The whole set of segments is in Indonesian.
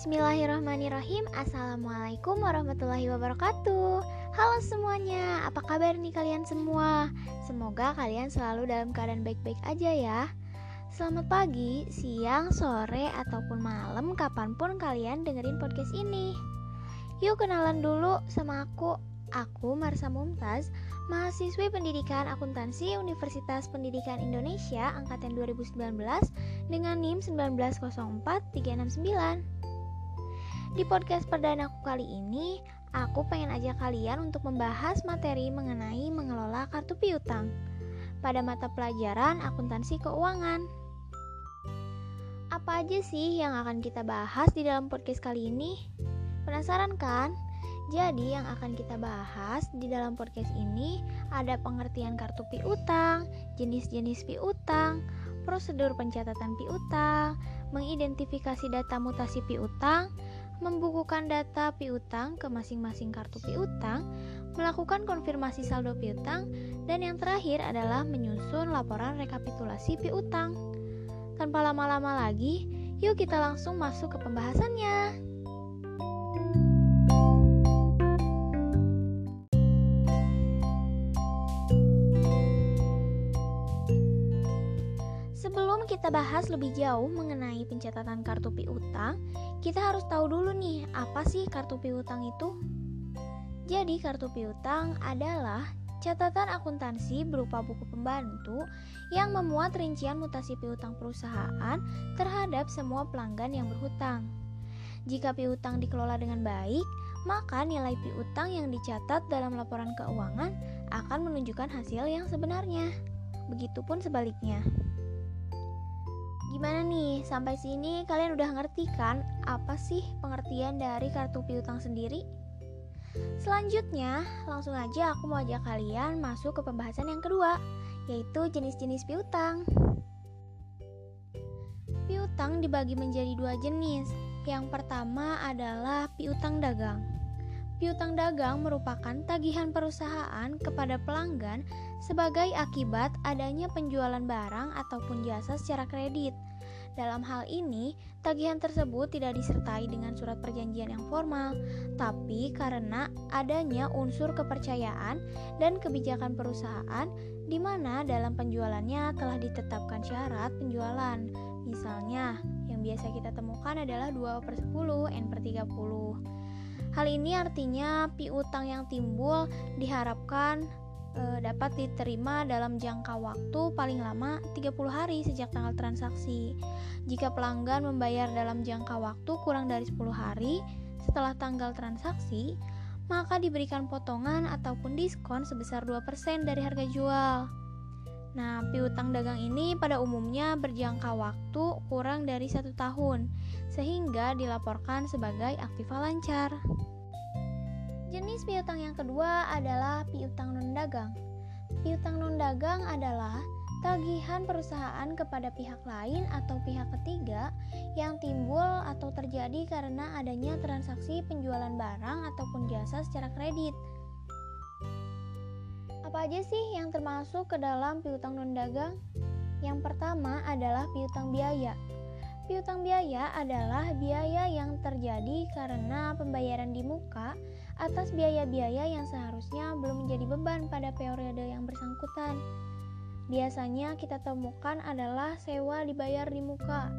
Bismillahirrahmanirrahim. Assalamualaikum warahmatullahi wabarakatuh. Halo semuanya, apa kabar nih kalian semua? Semoga kalian selalu dalam keadaan baik-baik aja ya. Selamat pagi, siang, sore, ataupun malam Kapan pun kalian dengerin podcast ini. Yuk kenalan dulu sama aku. Aku Marsa Mumtaz Mahasiswi Pendidikan Akuntansi Universitas Pendidikan Indonesia Angkatan 2019 dengan NIM 1904369 di podcast perdana aku kali ini, aku pengen ajak kalian untuk membahas materi mengenai mengelola kartu piutang pada mata pelajaran akuntansi keuangan. Apa aja sih yang akan kita bahas di dalam podcast kali ini? Penasaran kan? Jadi yang akan kita bahas di dalam podcast ini ada pengertian kartu piutang, jenis-jenis piutang, prosedur pencatatan piutang, mengidentifikasi data mutasi piutang, membukukan data piutang ke masing-masing kartu piutang, melakukan konfirmasi saldo piutang, dan yang terakhir adalah menyusun laporan rekapitulasi piutang. Tanpa lama-lama lagi, yuk kita langsung masuk ke pembahasannya. Kita bahas lebih jauh mengenai pencatatan kartu piutang, kita harus tahu dulu nih, apa sih kartu piutang itu? Jadi, kartu piutang adalah catatan akuntansi berupa buku pembantu yang memuat rincian mutasi piutang perusahaan terhadap semua pelanggan yang berhutang. Jika piutang dikelola dengan baik, maka nilai piutang yang dicatat dalam laporan keuangan akan menunjukkan hasil yang sebenarnya. Begitupun sebaliknya. Gimana nih, sampai sini kalian udah ngerti kan apa sih pengertian dari kartu piutang sendiri? Selanjutnya, langsung aja aku mau ajak kalian masuk ke pembahasan yang kedua, yaitu jenis-jenis piutang. Piutang dibagi menjadi dua jenis. Yang pertama adalah piutang dagang. Piutang dagang merupakan tagihan perusahaan kepada pelanggan sebagai akibat adanya penjualan barang ataupun jasa secara kredit. Dalam hal ini, tagihan tersebut tidak disertai dengan surat perjanjian yang formal, tapi karena adanya unsur kepercayaan dan kebijakan perusahaan di mana dalam penjualannya telah ditetapkan syarat penjualan. Misalnya, yang biasa kita temukan adalah 2 per 10, N per 30. Hal ini artinya piutang yang timbul diharapkan e, dapat diterima dalam jangka waktu paling lama 30 hari sejak tanggal transaksi. Jika pelanggan membayar dalam jangka waktu kurang dari 10 hari setelah tanggal transaksi, maka diberikan potongan ataupun diskon sebesar 2% dari harga jual. Nah, piutang dagang ini pada umumnya berjangka waktu kurang dari satu tahun, sehingga dilaporkan sebagai aktiva lancar. Jenis piutang yang kedua adalah piutang non-dagang. Piutang non-dagang adalah tagihan perusahaan kepada pihak lain atau pihak ketiga yang timbul atau terjadi karena adanya transaksi penjualan barang ataupun jasa secara kredit. Apa aja sih yang termasuk ke dalam piutang non-dagang? Yang pertama adalah piutang biaya. Piutang biaya adalah biaya yang terjadi karena pembayaran di muka atas biaya-biaya yang seharusnya belum menjadi beban pada periode yang bersangkutan. Biasanya kita temukan adalah sewa dibayar di muka.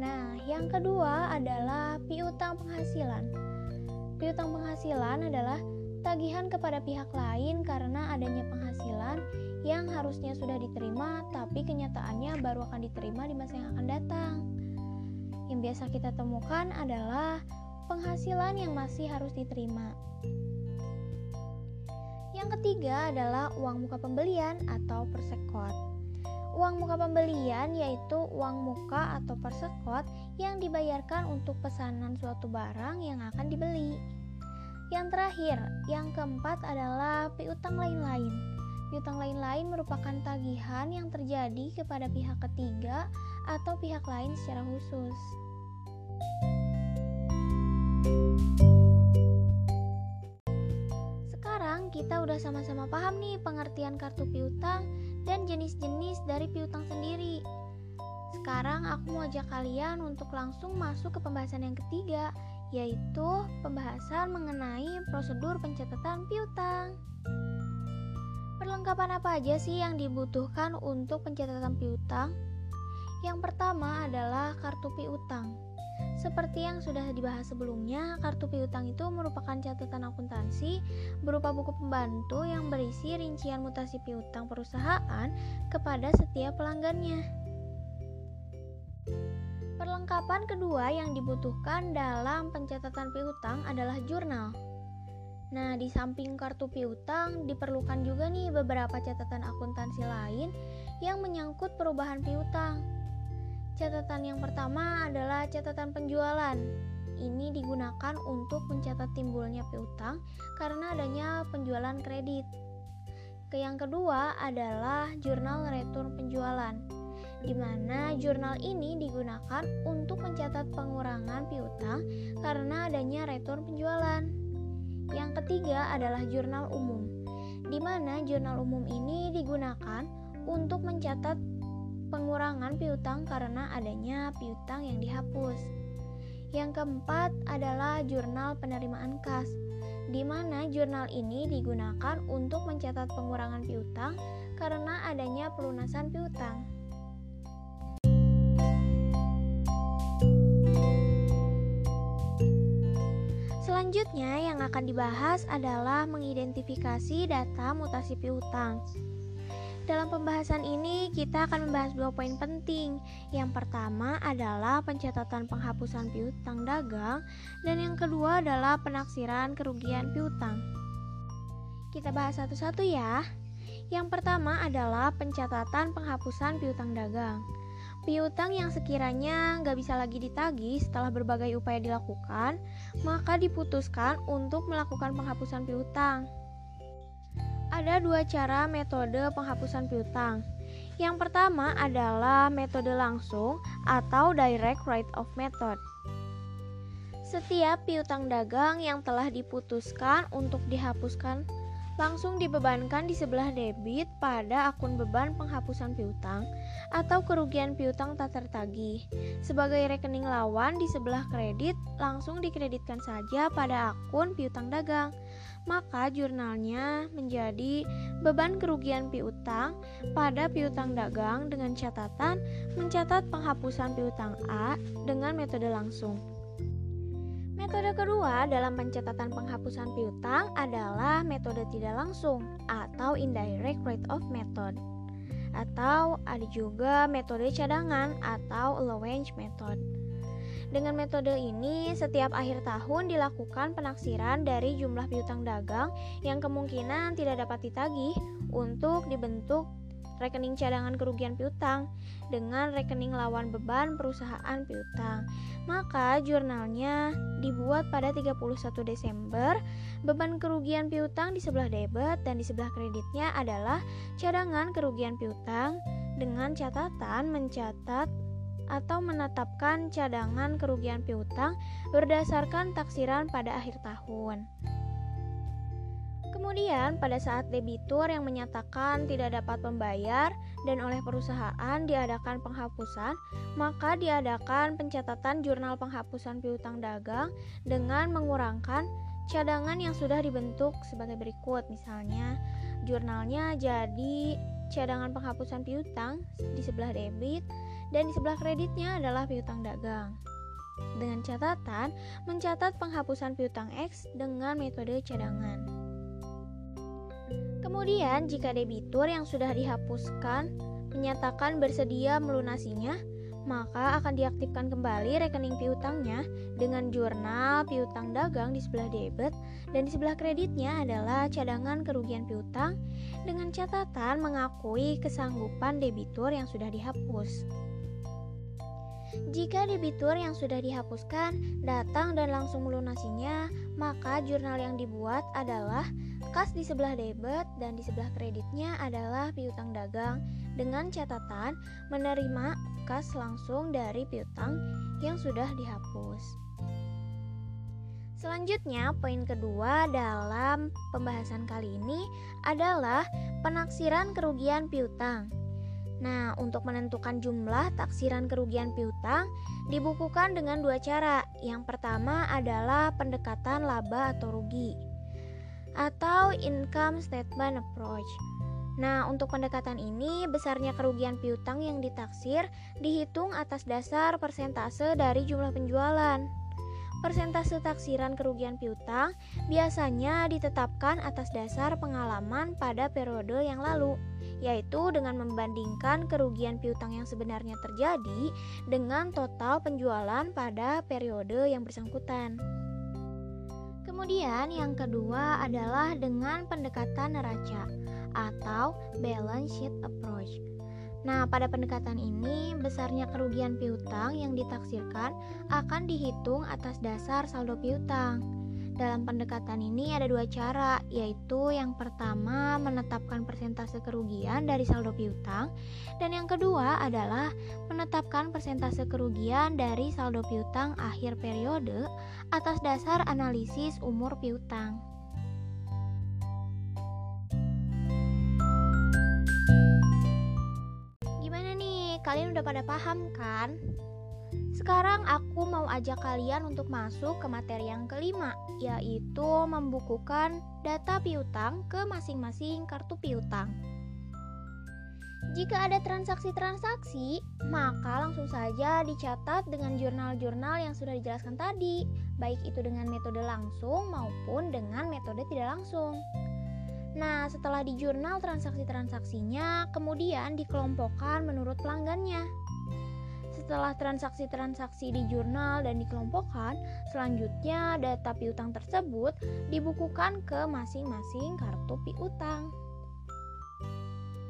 Nah, yang kedua adalah piutang penghasilan. Piutang penghasilan adalah tagihan kepada pihak lain karena adanya penghasilan yang harusnya sudah diterima tapi kenyataannya baru akan diterima di masa yang akan datang. Yang biasa kita temukan adalah penghasilan yang masih harus diterima. Yang ketiga adalah uang muka pembelian atau persekot. Uang muka pembelian yaitu uang muka atau persekot yang dibayarkan untuk pesanan suatu barang yang akan dibeli. Yang terakhir, yang keempat adalah piutang lain-lain. Piutang lain-lain merupakan tagihan yang terjadi kepada pihak ketiga atau pihak lain secara khusus. Sekarang kita udah sama-sama paham nih pengertian kartu piutang dan jenis-jenis dari piutang sendiri. Sekarang aku mau ajak kalian untuk langsung masuk ke pembahasan yang ketiga, yaitu pembahasan mengenai prosedur pencatatan piutang. Perlengkapan apa aja sih yang dibutuhkan untuk pencatatan piutang? Yang pertama adalah kartu piutang. Seperti yang sudah dibahas sebelumnya, kartu piutang itu merupakan catatan akuntansi berupa buku pembantu yang berisi rincian mutasi piutang perusahaan kepada setiap pelanggannya. Perlengkapan kedua yang dibutuhkan dalam pencatatan piutang adalah jurnal. Nah, di samping kartu piutang diperlukan juga nih beberapa catatan akuntansi lain yang menyangkut perubahan piutang. Catatan yang pertama adalah catatan penjualan. Ini digunakan untuk mencatat timbulnya piutang karena adanya penjualan kredit. Yang kedua adalah jurnal return penjualan di mana jurnal ini digunakan untuk mencatat pengurangan piutang karena adanya return penjualan. Yang ketiga adalah jurnal umum, di mana jurnal umum ini digunakan untuk mencatat pengurangan piutang karena adanya piutang yang dihapus. Yang keempat adalah jurnal penerimaan kas, di mana jurnal ini digunakan untuk mencatat pengurangan piutang karena adanya pelunasan piutang. Selanjutnya yang akan dibahas adalah mengidentifikasi data mutasi piutang. Dalam pembahasan ini kita akan membahas dua poin penting. Yang pertama adalah pencatatan penghapusan piutang dagang dan yang kedua adalah penaksiran kerugian piutang. Kita bahas satu-satu ya. Yang pertama adalah pencatatan penghapusan piutang dagang. Piutang yang sekiranya nggak bisa lagi ditagih setelah berbagai upaya dilakukan, maka diputuskan untuk melakukan penghapusan piutang. Ada dua cara metode penghapusan piutang. Yang pertama adalah metode langsung atau direct right of method. Setiap piutang dagang yang telah diputuskan untuk dihapuskan langsung dibebankan di sebelah debit pada akun beban penghapusan piutang atau kerugian piutang tak tertagih. Sebagai rekening lawan di sebelah kredit, langsung dikreditkan saja pada akun piutang dagang. Maka jurnalnya menjadi beban kerugian piutang pada piutang dagang dengan catatan mencatat penghapusan piutang A dengan metode langsung. Metode kedua dalam pencatatan penghapusan piutang adalah metode tidak langsung atau indirect rate of method atau ada juga metode cadangan atau allowance method. Dengan metode ini, setiap akhir tahun dilakukan penaksiran dari jumlah piutang dagang yang kemungkinan tidak dapat ditagih untuk dibentuk rekening cadangan kerugian piutang dengan rekening lawan beban perusahaan piutang. Maka jurnalnya dibuat pada 31 Desember. Beban kerugian piutang di sebelah debit dan di sebelah kreditnya adalah cadangan kerugian piutang dengan catatan mencatat atau menetapkan cadangan kerugian piutang berdasarkan taksiran pada akhir tahun. Kemudian, pada saat debitur yang menyatakan tidak dapat membayar dan oleh perusahaan diadakan penghapusan, maka diadakan pencatatan jurnal penghapusan piutang dagang dengan mengurangkan cadangan yang sudah dibentuk sebagai berikut. Misalnya, jurnalnya jadi cadangan penghapusan piutang di sebelah debit dan di sebelah kreditnya adalah piutang dagang. Dengan catatan, mencatat penghapusan piutang X dengan metode cadangan. Kemudian, jika debitur yang sudah dihapuskan menyatakan bersedia melunasinya, maka akan diaktifkan kembali rekening piutangnya dengan jurnal piutang dagang di sebelah debit dan di sebelah kreditnya adalah cadangan kerugian piutang dengan catatan mengakui kesanggupan debitur yang sudah dihapus. Jika debitur yang sudah dihapuskan datang dan langsung melunasinya, maka jurnal yang dibuat adalah Kas di sebelah debit dan di sebelah kreditnya adalah piutang dagang dengan catatan menerima kas langsung dari piutang yang sudah dihapus. Selanjutnya, poin kedua dalam pembahasan kali ini adalah penaksiran kerugian piutang. Nah, untuk menentukan jumlah taksiran kerugian piutang dibukukan dengan dua cara. Yang pertama adalah pendekatan laba atau rugi atau income statement approach. Nah, untuk pendekatan ini, besarnya kerugian piutang yang ditaksir dihitung atas dasar persentase dari jumlah penjualan. Persentase taksiran kerugian piutang biasanya ditetapkan atas dasar pengalaman pada periode yang lalu yaitu dengan membandingkan kerugian piutang yang sebenarnya terjadi dengan total penjualan pada periode yang bersangkutan. Kemudian yang kedua adalah dengan pendekatan neraca atau balance sheet approach. Nah, pada pendekatan ini, besarnya kerugian piutang yang ditaksirkan akan dihitung atas dasar saldo piutang. Dalam pendekatan ini ada dua cara, yaitu yang pertama menetapkan persentase kerugian dari saldo piutang, dan yang kedua adalah menetapkan persentase kerugian dari saldo piutang akhir periode atas dasar analisis umur piutang. Gimana nih, kalian udah pada paham kan? Sekarang aku mau ajak kalian untuk masuk ke materi yang kelima, yaitu membukukan data piutang ke masing-masing kartu piutang. Jika ada transaksi-transaksi, maka langsung saja dicatat dengan jurnal-jurnal yang sudah dijelaskan tadi, baik itu dengan metode langsung maupun dengan metode tidak langsung. Nah, setelah di jurnal transaksi-transaksinya, kemudian dikelompokkan menurut pelanggannya. Setelah transaksi-transaksi di jurnal dan dikelompokkan, selanjutnya data piutang tersebut dibukukan ke masing-masing kartu piutang.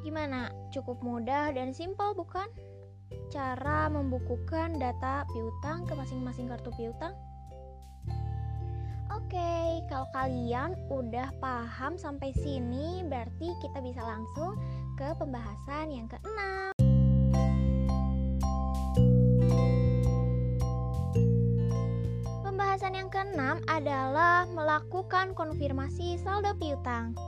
Gimana? Cukup mudah dan simpel bukan? Cara membukukan data piutang ke masing-masing kartu piutang? Oke, kalau kalian udah paham sampai sini, berarti kita bisa langsung ke pembahasan yang keenam. Pembahasan yang keenam adalah melakukan konfirmasi saldo piutang.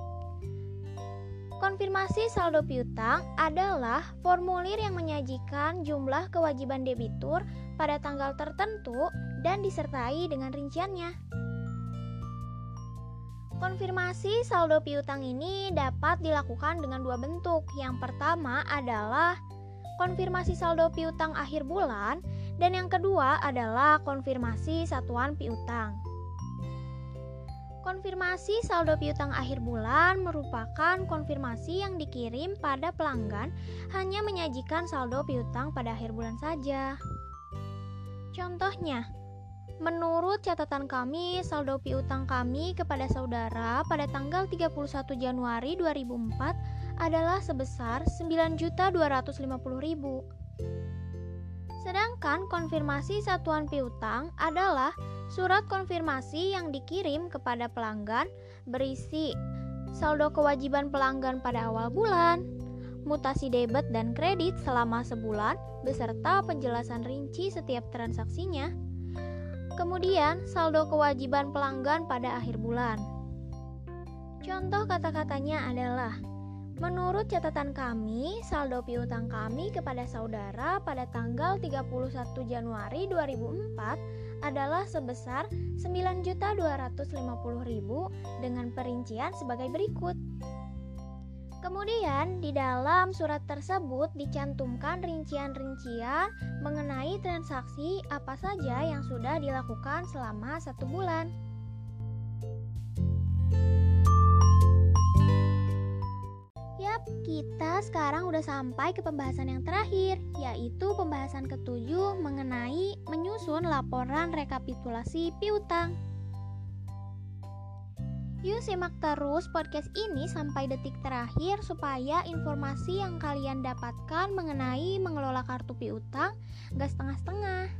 Konfirmasi saldo piutang adalah formulir yang menyajikan jumlah kewajiban debitur pada tanggal tertentu dan disertai dengan rinciannya. Konfirmasi saldo piutang ini dapat dilakukan dengan dua bentuk. Yang pertama adalah konfirmasi saldo piutang akhir bulan dan yang kedua adalah konfirmasi satuan piutang. Konfirmasi saldo piutang akhir bulan merupakan konfirmasi yang dikirim pada pelanggan hanya menyajikan saldo piutang pada akhir bulan saja. Contohnya, menurut catatan kami, saldo piutang kami kepada saudara pada tanggal 31 Januari 2004 adalah sebesar 9.250.000. Sedangkan konfirmasi satuan piutang adalah surat konfirmasi yang dikirim kepada pelanggan berisi saldo kewajiban pelanggan pada awal bulan, mutasi debit dan kredit selama sebulan beserta penjelasan rinci setiap transaksinya. Kemudian, saldo kewajiban pelanggan pada akhir bulan. Contoh kata-katanya adalah Menurut catatan kami, saldo piutang kami kepada saudara pada tanggal 31 Januari 2004 adalah sebesar 9.250.000 dengan perincian sebagai berikut. Kemudian, di dalam surat tersebut dicantumkan rincian-rincian mengenai transaksi apa saja yang sudah dilakukan selama satu bulan. Kita sekarang udah sampai ke pembahasan yang terakhir, yaitu pembahasan ketujuh mengenai menyusun laporan rekapitulasi piutang. Yuk simak terus podcast ini sampai detik terakhir supaya informasi yang kalian dapatkan mengenai mengelola kartu piutang gak setengah-setengah.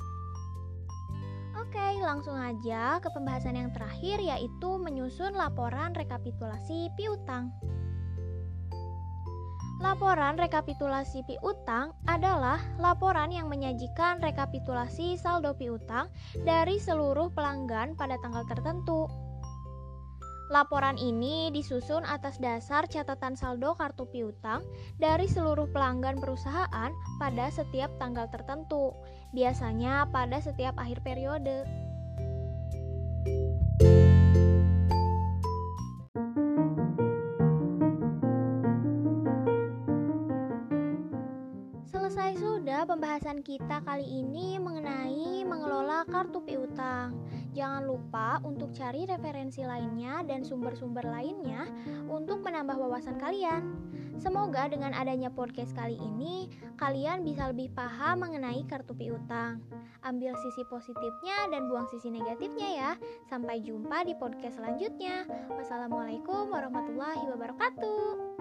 Oke, langsung aja ke pembahasan yang terakhir yaitu menyusun laporan rekapitulasi piutang. Laporan rekapitulasi piutang adalah laporan yang menyajikan rekapitulasi saldo piutang dari seluruh pelanggan pada tanggal tertentu. Laporan ini disusun atas dasar catatan saldo kartu piutang dari seluruh pelanggan perusahaan pada setiap tanggal tertentu, biasanya pada setiap akhir periode. Pembahasan kita kali ini mengenai mengelola kartu piutang. Jangan lupa untuk cari referensi lainnya dan sumber-sumber lainnya untuk menambah wawasan kalian. Semoga dengan adanya podcast kali ini, kalian bisa lebih paham mengenai kartu piutang. Ambil sisi positifnya dan buang sisi negatifnya ya. Sampai jumpa di podcast selanjutnya. Wassalamualaikum warahmatullahi wabarakatuh.